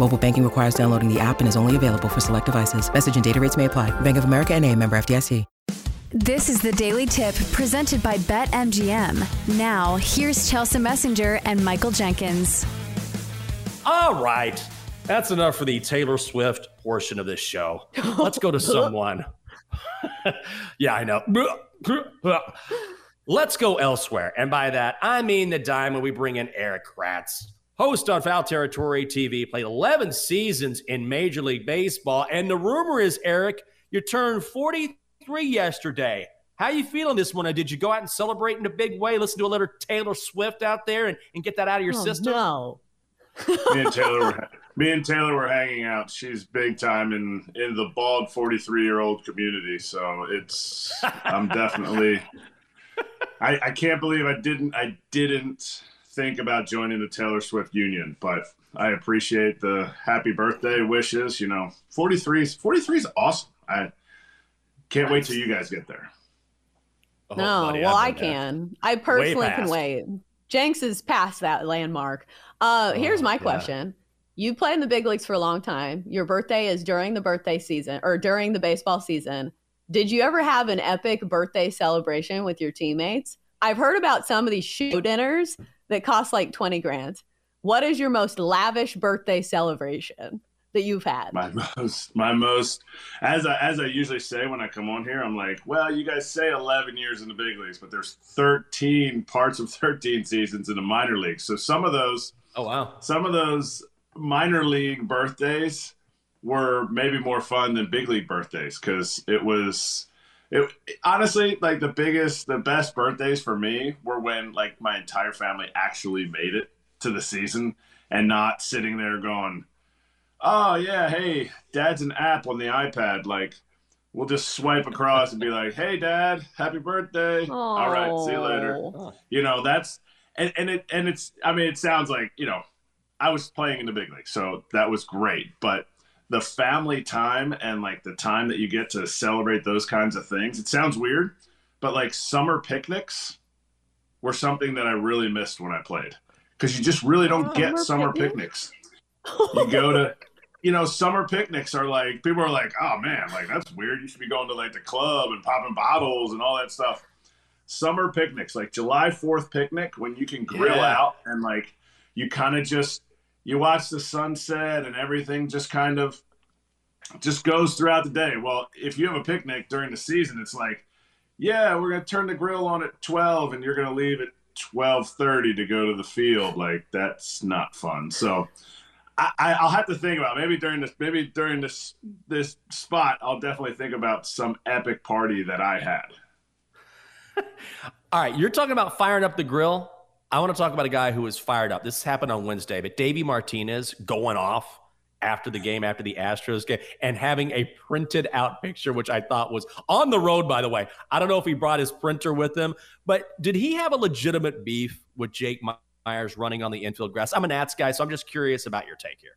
Mobile banking requires downloading the app and is only available for select devices. Message and data rates may apply. Bank of America and a member FDIC. This is the Daily Tip presented by BetMGM. Now, here's Chelsa Messinger and Michael Jenkins. All right. That's enough for the Taylor Swift portion of this show. Let's go to someone yeah, I know. Let's go elsewhere. And by that, I mean the diamond we bring in Erik Kratz. Host on Foul Territory TV, played 11 seasons in Major League Baseball. And the rumor is, Erik, you turned 43 yesterday. How you feeling this morning? Did you go out and celebrate in a big way? Listen to a little Taylor Swift out there and, and get that out of your oh, system? No. Me and Taylor were me and Taylor were hanging out. She's big time in in the bald 43 year old community. So it's I'm definitely I, I can't believe I didn't I didn't think about joining the Taylor Swift Union, but I appreciate the happy birthday wishes. You know, 43 is 43 is awesome. I can't wait till you guys get there. Oh, no, buddy, well I can. I personally can wait. Jenks is past that landmark. Uh, oh, here's my question you play in the big leagues for a long time. Your birthday is during the birthday season or during the baseball season. Did you ever have an epic birthday celebration with your teammates? I've heard about some of these show dinners that cost like 20 grand. What is your most lavish birthday celebration that you've had? My most, my most, as I, as I usually say when I come on here, I'm like, well, you guys say 11 years in the big leagues, but there's 13 parts of 13 seasons in the minor leagues. So some of those, oh wow, some of those minor league birthdays were maybe more fun than big league birthdays because it was it honestly like the biggest the best birthdays for me were when like my entire family actually made it to the season and not sitting there going oh yeah hey dad's an app on the ipad like we'll just swipe across and be like hey dad happy birthday Aww. all right see you later you know that's and, and it and it's i mean it sounds like you know I was playing in the big league, so that was great. But the family time and like the time that you get to celebrate those kinds of things, it sounds weird, but like summer picnics were something that I really missed when I played because you just really don't get summer picnics. you go to, you know, summer picnics are like people are like, oh man, like that's weird. You should be going to like the club and popping bottles and all that stuff. Summer picnics, like July 4th picnic, when you can grill yeah. out and like you kind of just you watch the sunset and everything just kind of just goes throughout the day. Well, if you have a picnic during the season, it's like, yeah, we're gonna turn the grill on at twelve, and you're gonna leave at twelve thirty to go to the field. Like that's not fun. So. I, will have to think about maybe during this maybe during this this spot I'll definitely think about some epic party that I had. All right, you're talking about firing up the grill. I want to talk about a guy who was fired up. This happened on Wednesday, but Davey Martinez going off after the game, after the Astros game, and having a printed out picture, which I thought was on the road, by the way. I don't know if he brought his printer with him, but did he have a legitimate beef with Jake Meyers running on the infield grass? I'm an Nats guy, so I'm just curious about your take here.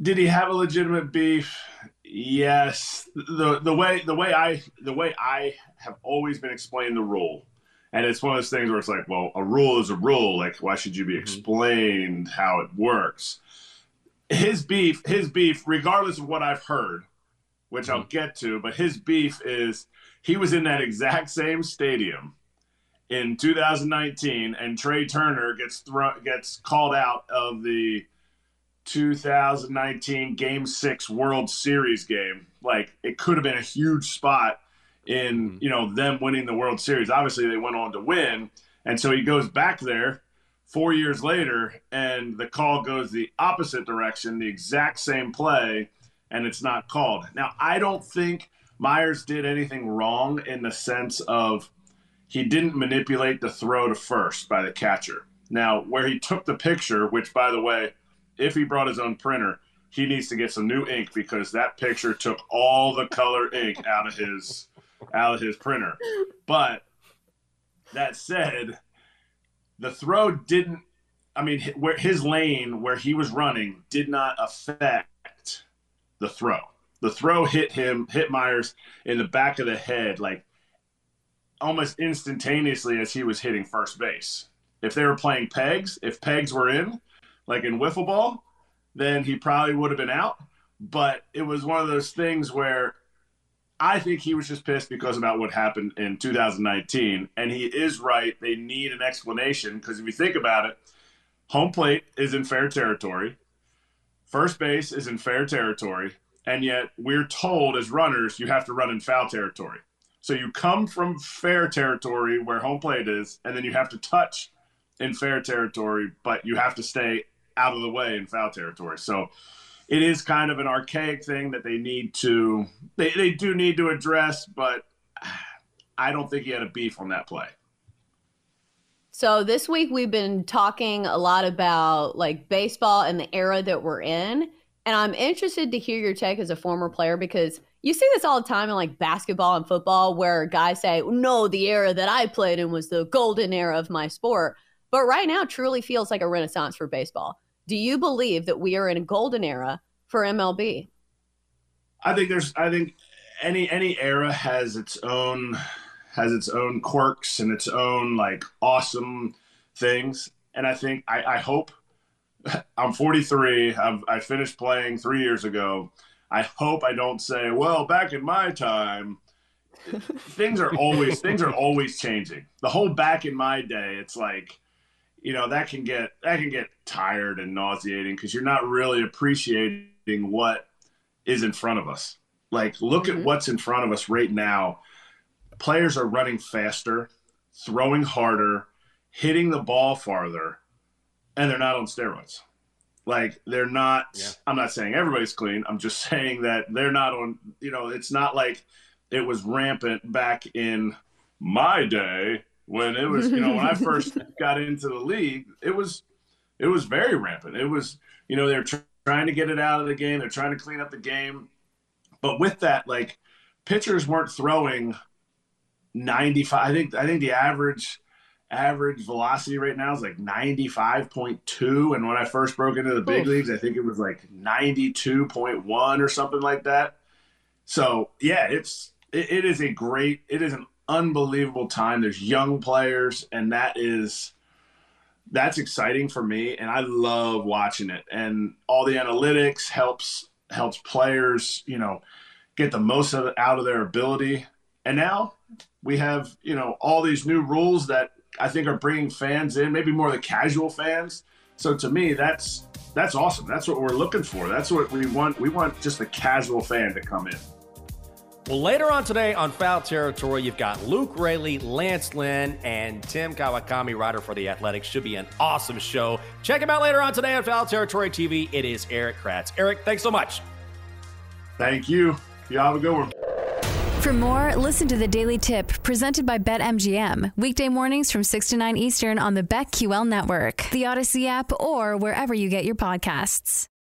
Did he have a legitimate beef? Yes. The the way the way I the way I have always been explaining the rule. And it's one of those things where it's like, well, a rule is a rule. Like, why should you be mm-hmm. explained how it works? His beef, his beef, regardless of what I've heard, which I'll mm-hmm. get to, but his beef is he was in that exact same stadium in 2019, and Trea Turner gets thrown gets called out of the 2019 Game Six World Series game. Like it could have been a huge spot in mm-hmm. you know them winning the World Series. Obviously, they went on to win, and so he goes back there four years later, and the call goes the opposite direction, the exact same play, and it's not called. Now, I don't think Meyers did anything wrong in the sense of he didn't manipulate the throw to first by the catcher. Now, where he took the picture, which by the way if he brought his own printer, he needs to get some new ink because that picture took all the color ink out of his out of his printer. But that said, the throw didn't. I mean, where his lane where he was running did not affect the throw. The throw hit him, hit Meyers in the back of the head, like almost instantaneously as he was hitting first base. If they were playing pegs, if pegs were in, like in wiffle ball, then he probably would have been out. But it was one of those things where I think he was just pissed because about what happened in 2019. And he is right. They need an explanation because if you think about it, home plate is in fair territory, first base is in fair territory. And yet we're told as runners, you have to run in foul territory. So you come from fair territory where home plate is, and then you have to touch in fair territory, but you have to stay out of the way in foul territory. So it is kind of an archaic thing that they need to they, they do need to address, but I don't think he had a beef on that play. So this week we've been talking a lot about like baseball and the era that we're in. And I'm interested to hear your take as a former player because you see this all the time in like basketball and football where guys say, No, the era that I played in was the golden era of my sport. But right now truly feels like a renaissance for baseball. Do you believe that we are in a golden era for MLB? I think there's I think any any era has its own has its own quirks and its own like awesome things. And I think I, I hope I'm 43. I've, I finished playing three years ago. I hope I don't say, well, back in my time, things are always things are always changing. The whole back in my day, it's like you know that can get that can get tired and nauseating because you're not really appreciating what is in front of us like look mm-hmm. at what's in front of us right now players are running faster throwing harder hitting the ball farther and they're not on steroids like they're not yeah. i'm not saying everybody's clean i'm just saying that they're not on you know it's not like it was rampant back in my day when it was you know when I first got into the league, it was it was very rampant. It was you know they're tr- trying to get it out of the game, they're trying to clean up the game, but with that, like pitchers weren't throwing 95. I think I think the average average velocity right now is like 95.2 and when I first broke into the big Oof. leagues I think it was like 92.1 or something like that. So, yeah, it's it, it is a great it is an unbelievable time. There's young players, and that is that's exciting for me, and I love watching it. And all the analytics helps helps players, you know, get the most of out of their ability. And now we have, you know, all these new rules that I think are bringing fans in, maybe more the casual fans. So to me, that's that's awesome. That's what we're looking for. That's what we want. We want just the casual fan to come in. Well, later on today on Foul Territory, you've got Luke Raley, Lance Lynn, and Tim Kawakami, writer for The Athletics. Should be an awesome show. Check him out later on today on Foul Territory TV. It is Erik Kratz. Erik, thanks so much. Thank you. Y'all have a good one. For more, listen to the Daily Tip presented by BetMGM. Weekday mornings from 6 to 9 Eastern on the BetQL network, the Odyssey app, or wherever you get your podcasts.